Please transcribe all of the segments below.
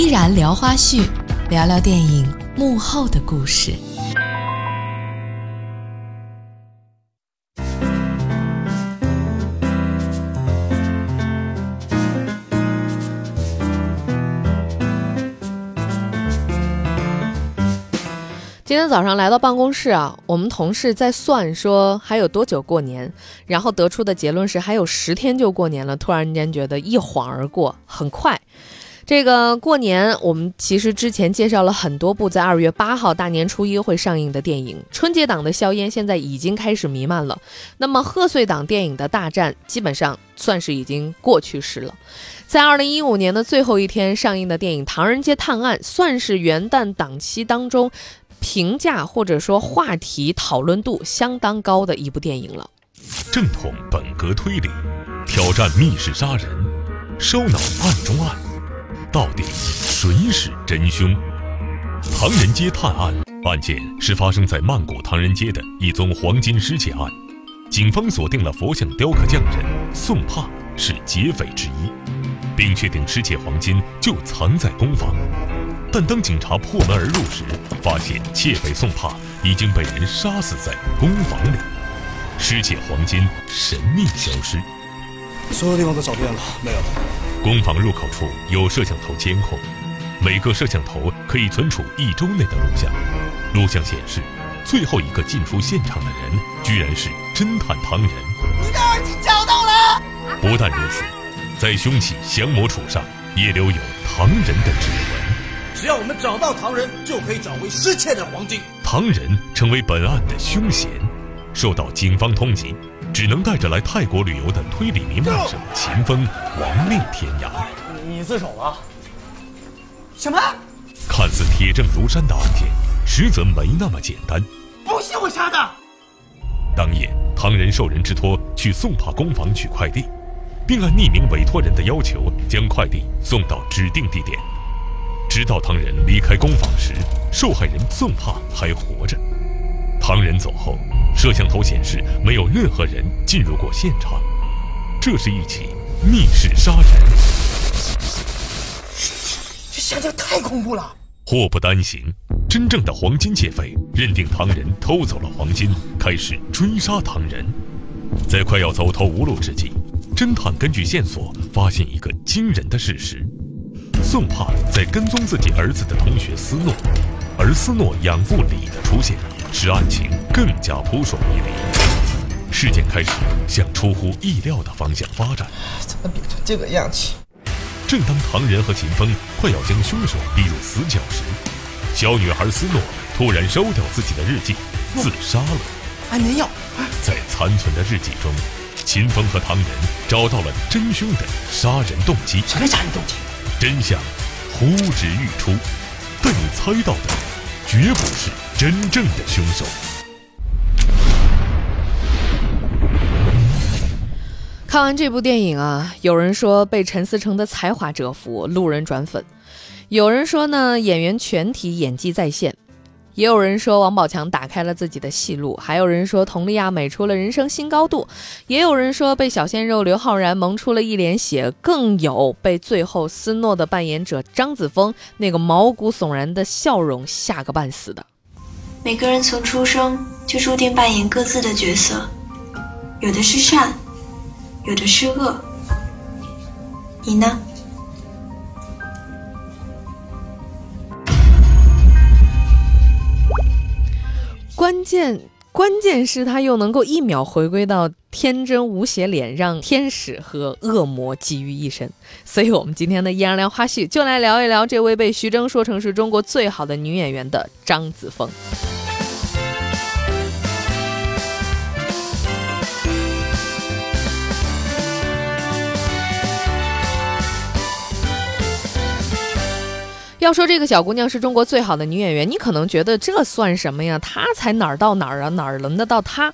依然聊花絮，聊聊电影幕后的故事。今天早上来到办公室啊，我们同事在算说还有多久过年，然后得出的结论是还有十天就过年了。突然间觉得一晃而过，很快。这个过年，我们其实之前介绍了很多部在二月八号大年初一会上映的电影，春节档的硝烟现在已经开始弥漫了。那么贺岁档电影的大战基本上算是已经过去式了。在二零一五年的最后一天上映的电影《唐人街探案》，算是元旦档期当中。评价或者说话题讨论度相当高的一部电影了。正统本格推理，挑战密室杀人，烧脑案中案，到底谁是真凶？唐人街探案案件是发生在曼谷唐人街的一宗黄金失窃案，警方锁定了佛像雕刻匠人宋帕是劫匪之一，并确定失窃黄金就藏在工坊。但当警察破门而入时，发现窃匪宋帕已经被人杀死在工坊里，失窃黄金神秘消失。所有地方都找遍了，没有。工坊入口处有摄像头监控，每个摄像头可以存储一周内的录像。录像显示，最后一个进出现场的人居然是侦探唐人。你的耳机找到了。不但如此，在凶器降魔杵上也留有唐人的指纹。只要我们找到唐人，就可以找回失窃的黄金。唐人成为本案的凶嫌，受到警方通缉，只能带着来泰国旅游的推理迷曼生秦风亡命天涯。你自首了？什么？看似铁证如山的案件，实则没那么简单。不是我杀的。当夜，唐人受人之托去送帕工坊取快递，并按匿名委托人的要求将快递送到指定地点。直到唐人离开工坊时，受害人宋帕还活着。唐人走后，摄像头显示没有任何人进入过现场。这是一起密室杀人。这想想太恐怖了。祸不单行，真正的黄金劫匪认定唐人偷走了黄金，开始追杀唐人。在快要走投无路之际，侦探根据线索发现一个惊人的事实。宋帕在跟踪自己儿子的同学斯诺，而斯诺养父李的出现，使案情更加扑朔迷离。事件开始向出乎意料的方向发展。怎么变成这个样子？正当唐仁和秦风快要将凶手逼入死角时，小女孩斯诺突然烧掉自己的日记，自杀了。安眠药。在残存的日记中，秦风和唐仁找到了真凶的杀人动机。什么杀人动机？真相呼之欲出，但你猜到的绝不是真正的凶手。看完这部电影啊，有人说被陈思诚的才华折服，路人转粉；有人说呢，演员全体演技在线。也有人说王宝强打开了自己的戏路，还有人说佟丽娅美出了人生新高度，也有人说被小鲜肉刘昊然萌出了一脸血，更有被最后斯诺的扮演者张子枫那个毛骨悚然的笑容吓个半死的。每个人从出生就注定扮演各自的角色，有的是善，有的是恶。你呢？关键关键是他又能够一秒回归到天真无邪脸，让天使和恶魔集于一身。所以，我们今天的《依然聊花絮》就来聊一聊这位被徐峥说成是中国最好的女演员的张子枫。要说这个小姑娘是中国最好的女演员，你可能觉得这算什么呀？她才哪儿到哪儿啊？哪儿轮得到她？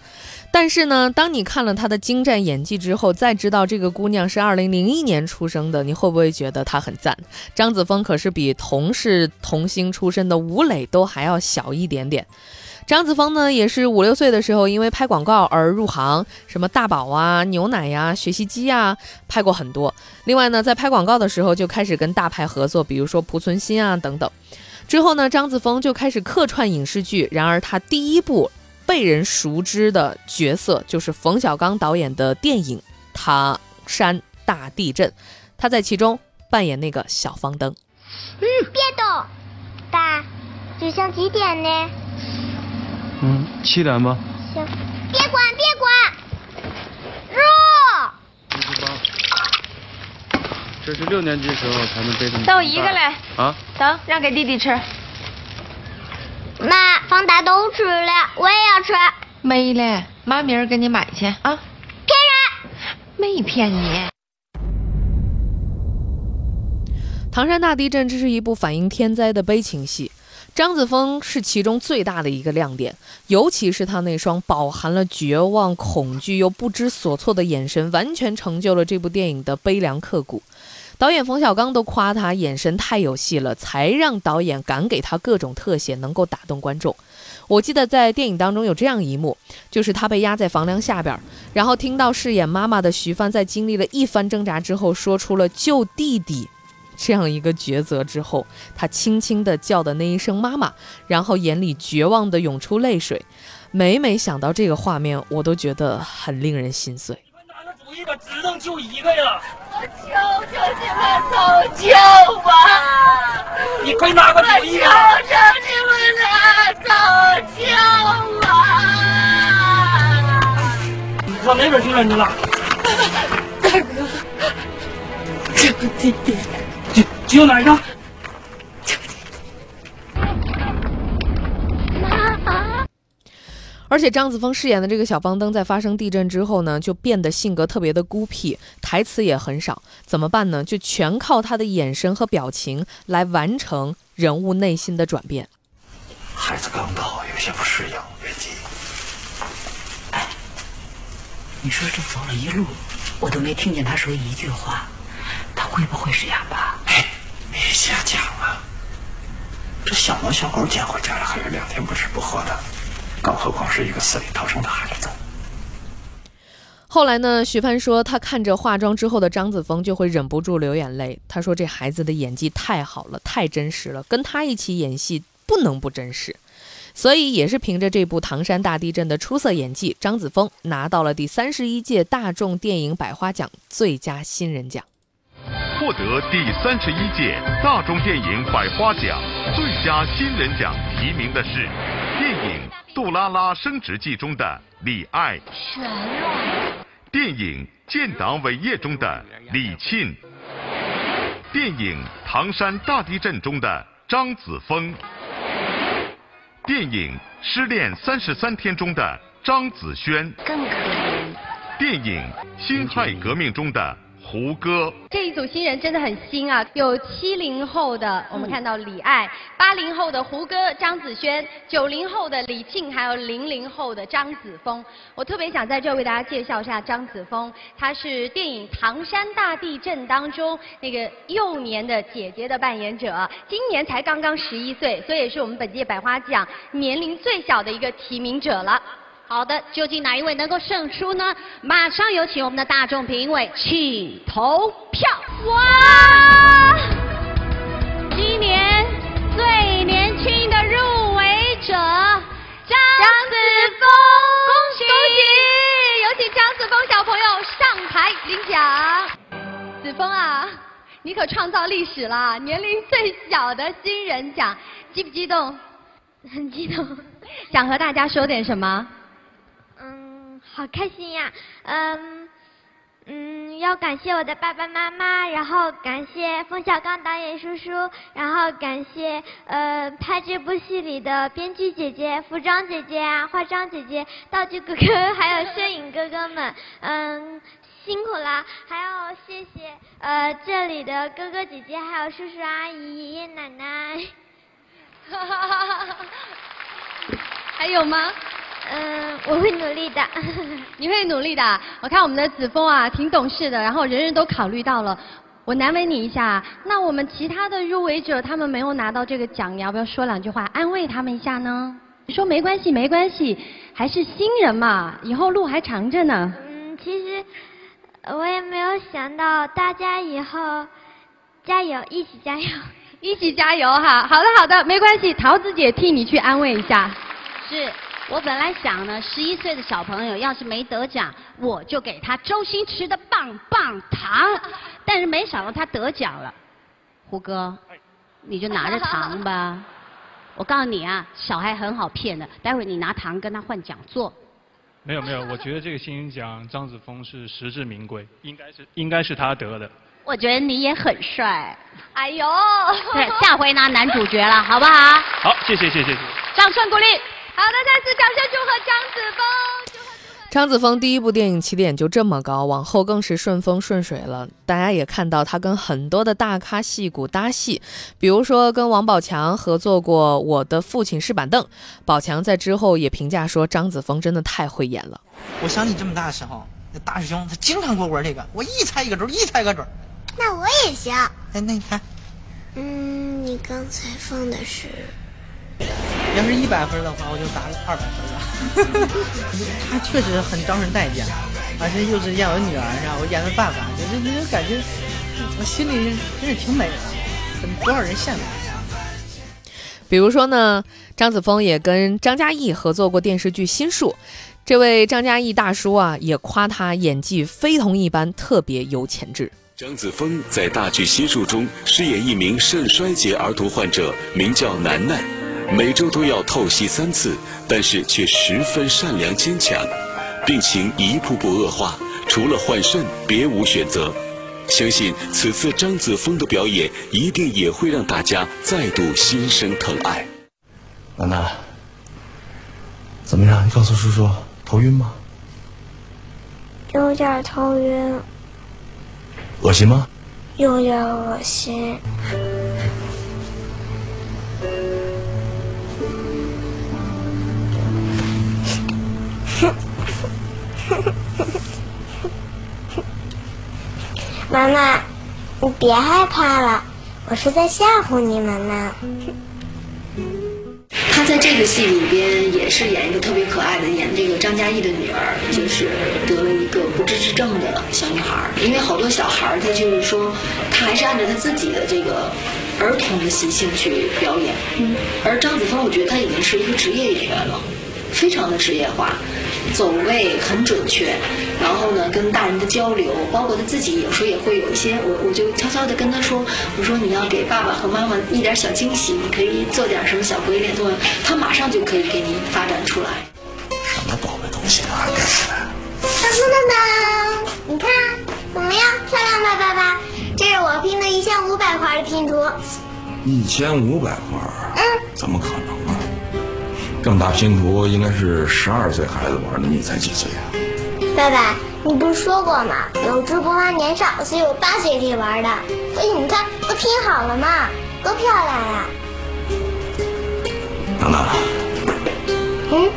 但是呢，当你看了她的精湛演技之后，再知道这个姑娘是二零零一年出生的，你会不会觉得她很赞？张子枫可是比同是童星出身的吴磊都还要小一点点。张子枫呢，也是五六岁的时候因为拍广告而入行，什么大宝啊、牛奶呀、学习机啊，拍过很多。另外呢，在拍广告的时候就开始跟大牌合作，比如说濮存昕啊等等。之后呢，张子枫就开始客串影视剧。然而，他第一部被人熟知的角色就是冯小刚导演的电影《唐山大地震》，他在其中扮演那个小方灯。嗯别动，爸，就像几点呢？嗯，七点吧。行，别管，别管。热。不知道。这是六年级时候才能背这么。等我一个嘞。啊。等，让给弟弟吃。妈，方大都吃了，我也要吃。没嘞，妈明儿给你买去啊。骗人！没骗你。唐山大地震，这是一部反映天灾的悲情戏。张子枫是其中最大的一个亮点，尤其是他那双饱含了绝望、恐惧又不知所措的眼神，完全成就了这部电影的悲凉刻骨。导演冯小刚都夸他眼神太有戏了，才让导演敢给他各种特写，能够打动观众。我记得在电影当中有这样一幕，就是他被压在房梁下边，然后听到饰演妈妈的徐帆在经历了一番挣扎之后，说出了救弟弟。这样一个抉择之后，他轻轻地叫的那一声“妈妈”，然后眼里绝望地涌出泪水。每每想到这个画面，我都觉得很令人心碎。你们拿个主意吧，只能救一个呀！我求求你们都救吧！你快拿个主意啊！求求你们都救啊！往哪边去了你了？大哥，救弟弟。只有哪一个？而且张子枫饰演的这个小方登，在发生地震之后呢，就变得性格特别的孤僻，台词也很少。怎么办呢？就全靠他的眼神和表情来完成人物内心的转变。孩子刚到，有些不适应，别急。哎，你说这走了一路，我都没听见他说一句话，他会不会是哑巴？哎。别瞎讲了，这小猫小狗捡回家了，还是两天不吃不喝的，更何况是一个死里逃生的孩子。后来呢？徐帆说，他看着化妆之后的张子枫，就会忍不住流眼泪。他说，这孩子的演技太好了，太真实了，跟他一起演戏不能不真实。所以，也是凭着这部《唐山大地震》的出色演技，张子枫拿到了第三十一届大众电影百花奖最佳新人奖。获得第三十一届大众电影百花奖最佳新人奖提名的是电影《杜拉拉升职记》中的李艾，电影《建党伟业》中的李沁，电影《唐山大地震》中的张子枫，电影《失恋三十三天》中的张子萱，更可怜，电影《辛亥革命》中的。胡歌这一组新人真的很新啊！有七零后的，我们看到李艾；八零后的胡歌、张子萱；九零后的李沁，还有零零后的张子枫。我特别想在这为大家介绍一下张子枫，她是电影《唐山大地震》当中那个幼年的姐姐的扮演者，今年才刚刚十一岁，所以也是我们本届百花奖年龄最小的一个提名者了。好的，究竟哪一位能够胜出呢？马上有请我们的大众评委，请投票！哇，今年最年轻的入围者张子枫，恭喜恭喜！有请张子枫小朋友上台领奖。子枫啊，你可创造历史了，年龄最小的新人奖，激不激动？很激动，想和大家说点什么？好开心呀，嗯嗯，要感谢我的爸爸妈妈，然后感谢冯小刚导演叔叔，然后感谢呃拍这部戏里的编剧姐姐、服装姐姐啊、化妆姐姐、道具哥哥，还有摄影哥哥们，嗯，辛苦了，还要谢谢呃这里的哥哥姐姐，还有叔叔阿姨、爷爷奶奶，哈哈哈哈哈，还有吗？嗯，我会努力的。你会努力的。我看我们的子枫啊，挺懂事的，然后人人都考虑到了。我难为你一下，那我们其他的入围者他们没有拿到这个奖，你要不要说两句话安慰他们一下呢？你说没关系，没关系，还是新人嘛，以后路还长着呢。嗯，其实我也没有想到，大家以后加油，一起加油，一起加油哈！好的，好的，没关系，桃子姐替你去安慰一下。是我本来想呢，十一岁的小朋友要是没得奖，我就给他周星驰的棒棒糖，但是没想到他得奖了。胡歌，你就拿着糖吧。我告诉你啊，小孩很好骗的，待会儿你拿糖跟他换讲座。没有没有，我觉得这个新人奖张子枫是实至名归，应该是应该是他得的。我觉得你也很帅。哎呦，对，下回拿男主角了，好不好？好，谢谢谢谢谢谢。掌声鼓励。好的，再次掌声祝贺张子枫。张子枫第一部电影起点就这么高，往后更是顺风顺水了。大家也看到他跟很多的大咖戏骨搭戏，比如说跟王宝强合作过《我的父亲是板凳》，宝强在之后也评价说张子枫真的太会演了。我想你这么大的时候，那大师兄他经常给我玩这个，我一猜一个准，一猜一个准。那我也行。哎，那你看，嗯，你刚才放的是。要是一百分的话，我就打个二百分了。他确实很招人待见，而且又是演我女儿，然后我演的爸爸，就是那种感觉，我心里真是挺美的，很多少人羡慕。比如说呢，张子枫也跟张嘉译合作过电视剧《心术》，这位张嘉译大叔啊，也夸他演技非同一般，特别有潜质。张子枫在大剧《心术》中饰演一名肾衰竭儿童患者，名叫楠楠。每周都要透析三次，但是却十分善良坚强，病情一步步恶化，除了换肾别无选择。相信此次张子枫的表演一定也会让大家再度心生疼爱。楠楠，怎么样？你告诉叔叔，头晕吗？有点头晕。恶心吗？有点恶心。妈妈，你别害怕了，我是在吓唬你们呢。他在这个戏里边也是演一个特别可爱的，演这个张嘉译的女儿，就是得了一个不治之症的小女孩。因为好多小孩他就是说，他还是按照他自己的这个儿童的习性去表演。而张子枫，我觉得他已经是一个职业演员了，非常的职业化。走位很准确，然后呢，跟大人的交流，包括他自己有时候也会有一些，我我就悄悄的跟他说，我说你要给爸爸和妈妈一点小惊喜，你可以做点什么小鬼脸，对吧？他马上就可以给你发展出来。什么宝贝东西啊，干起来！噔噔噔噔，你看怎么样？漂亮吧，爸爸？这是我拼的一千五百块的拼图。一千五百块？嗯，怎么可能啊？这么大拼图应该是十二岁孩子玩的，你才几岁啊？爸爸，你不是说过吗？有志不怕年少，所以我八岁可以玩的。所以你看，都拼好了嘛，多漂亮呀！娜娜，嗯，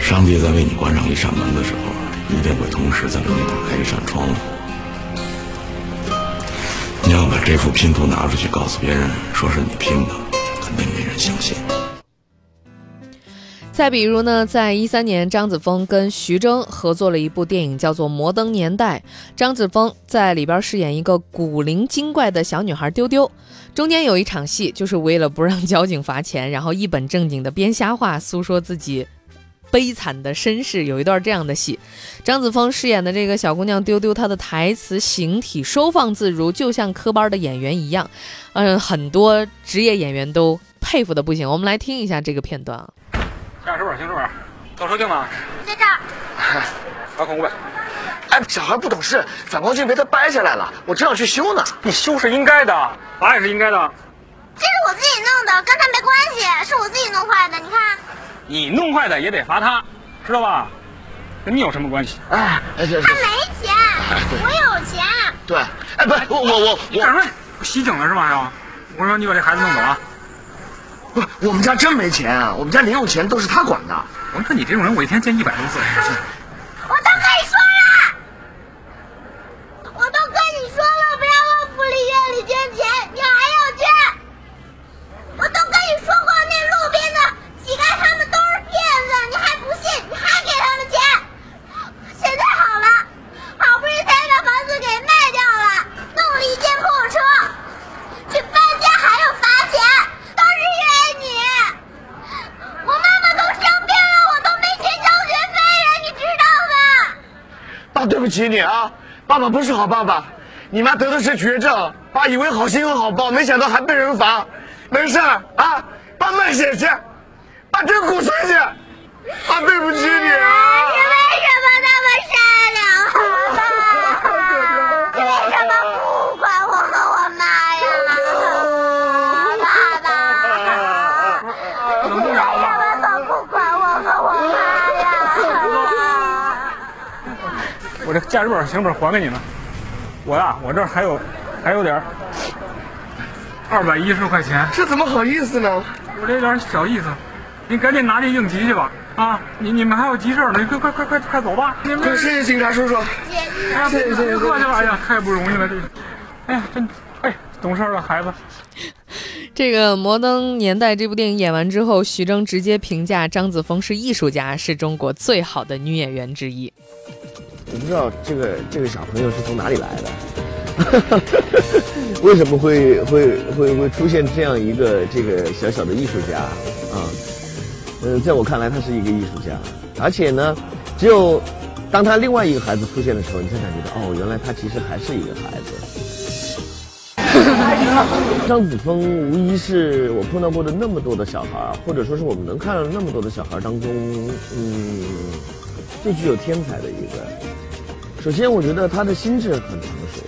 上帝在为你关上一扇门的时候，一定会同时在为你打开一扇窗户。你要把这幅拼图拿出去告诉别人，说是你拼的，肯定没人相信。再比如呢，在一三年，张子枫跟徐峥合作了一部电影，叫做《摩登年代》。张子枫在里边饰演一个古灵精怪的小女孩丢丢。中间有一场戏，就是为了不让交警罚钱，然后一本正经的编瞎话，诉说自己悲惨的身世。有一段这样的戏，张子枫饰演的这个小姑娘丢丢，她的台词形体收放自如，就像科班的演员一样。嗯，很多职业演员都佩服的不行。我们来听一下这个片段啊。驾驶本，行驶本，倒车镜呢？在这儿。罚款五百。哎，小孩不懂事，反光镜被他掰下来了，我正要去修呢。你修是应该的，罚也是应该的。这是我自己弄的，跟他没关系，是我自己弄坏的。你看。你弄坏的也得罚他，知道吧？跟你有什么关系？哎，哎他没钱，我有钱。对，哎，不是我我我你干什么？袭警了是吧？要？我说你把这孩子弄走啊。不，我们家真没钱！我们家零用钱都是他管的。我说你这种人，我一天见一百多次。我都跟你说了，我都跟你说了，不要往福利院里捐钱，你还要捐。我都跟你说过，那路边的乞丐他们都是爸对不起你啊！爸爸不是好爸爸，你妈得的是绝症，爸以为好心有好报，没想到还被人罚。没事儿啊，爸卖血去，驾驶本、行本还给你们。我呀，我这儿还有还有点二百一十块钱。这怎么好意思呢？我这点小意思，你赶紧拿去应急去吧。啊，你你们还有急事呢，你快快快快快走吧。你们谢谢警察叔叔。谢谢谢谢客气了，哎呀，太不容易了这个。哎呀，真哎，懂事儿的孩子。这个《摩登年代》这部电影演完之后，徐峥直接评价张子枫是艺术家，是中国最好的女演员之一。我不知道这个这个小朋友是从哪里来的，为什么会会会会出现这样一个这个小小的艺术家啊？嗯，在我看来，他是一个艺术家，而且呢，只有当他另外一个孩子出现的时候，你才感觉到哦，原来他其实还是一个孩子。张子枫无疑是我碰到过的那么多的小孩，或者说是我们能看到那么多的小孩当中，嗯，最具有天才的一个。首先，我觉得他的心智很成熟，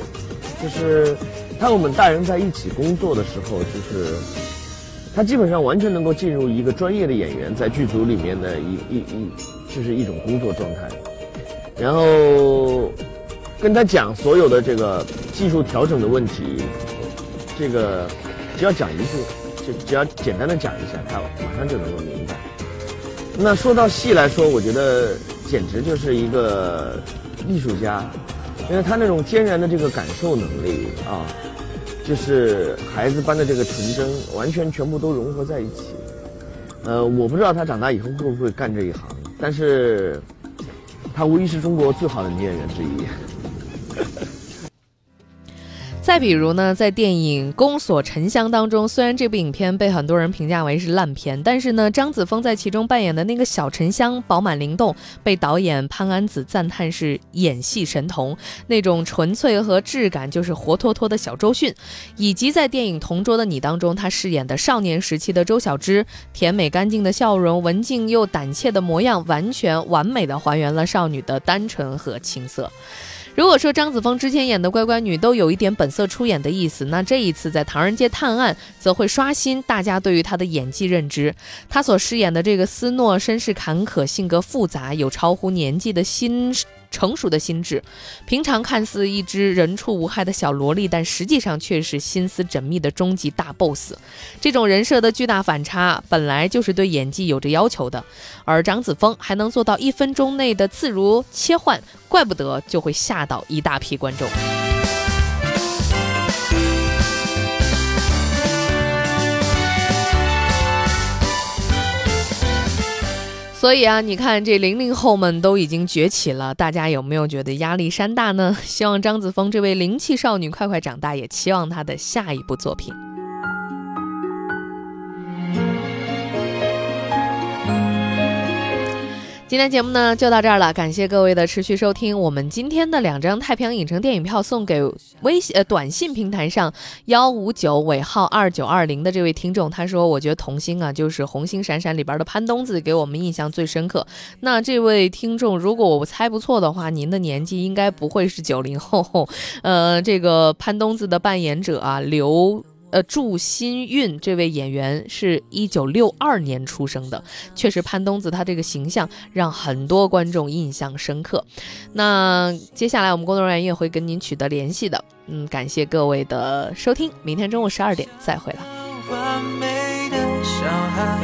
就是当我们大人在一起工作的时候，就是他基本上完全能够进入一个专业的演员在剧组里面的一一一，就是一种工作状态。然后跟他讲所有的这个技术调整的问题，这个只要讲一句，就只要简单的讲一下，他马上就能够明白。那说到戏来说，我觉得简直就是一个。艺术家，因为他那种天然的这个感受能力啊，就是孩子般的这个纯真，完全全部都融合在一起。呃，我不知道他长大以后会不会干这一行，但是，他无疑是中国最好的女演员之一。再比如呢，在电影《宫锁沉香》当中，虽然这部影片被很多人评价为是烂片，但是呢，张子枫在其中扮演的那个小沉香饱满灵动，被导演潘安子赞叹是演戏神童，那种纯粹和质感就是活脱脱的小周迅。以及在电影《同桌的你》当中，他饰演的少年时期的周小栀，甜美干净的笑容，文静又胆怯的模样，完全完美的还原了少女的单纯和青涩。如果说张子枫之前演的乖乖女都有一点本色出演的意思，那这一次在《唐人街探案》则会刷新大家对于她的演技认知。她所饰演的这个斯诺，身世坎坷，性格复杂，有超乎年纪的心。成熟的心智，平常看似一只人畜无害的小萝莉，但实际上却是心思缜密的终极大 boss。这种人设的巨大反差，本来就是对演技有着要求的，而张子枫还能做到一分钟内的自如切换，怪不得就会吓倒一大批观众。所以啊，你看这零零后们都已经崛起了，大家有没有觉得压力山大呢？希望张子枫这位灵气少女快快长大，也期望她的下一部作品。今天节目呢就到这儿了，感谢各位的持续收听。我们今天的两张太平洋影城电影票送给微信呃短信平台上幺五九尾号二九二零的这位听众，他说：“我觉得童星啊，就是《红星闪闪》里边的潘冬子，给我们印象最深刻。”那这位听众，如果我猜不错的话，您的年纪应该不会是九零后。呃，这个潘冬子的扮演者啊，刘。呃，祝新运这位演员是一九六二年出生的，确实潘冬子他这个形象让很多观众印象深刻。那接下来我们工作人员也会跟您取得联系的。嗯，感谢各位的收听，明天中午十二点再会了。完美的小孩，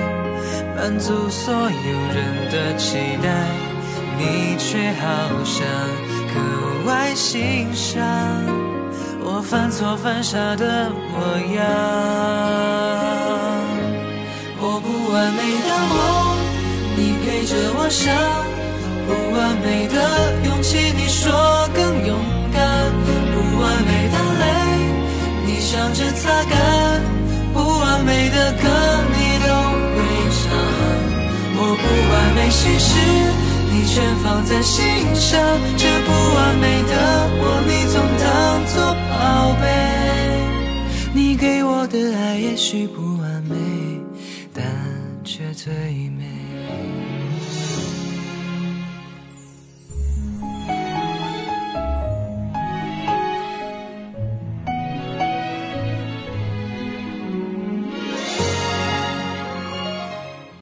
满足所有人的期待，你却好像格外欣赏。我犯错犯傻的模样，我不完美的梦，你陪着我想；不完美的勇气，你说更勇敢；不完美的泪，你笑着擦干；不完美的歌，你都会唱。我不完美心事，你全放在心上这不完美的我你总当做宝贝。你给我的爱也许不完美但却最美。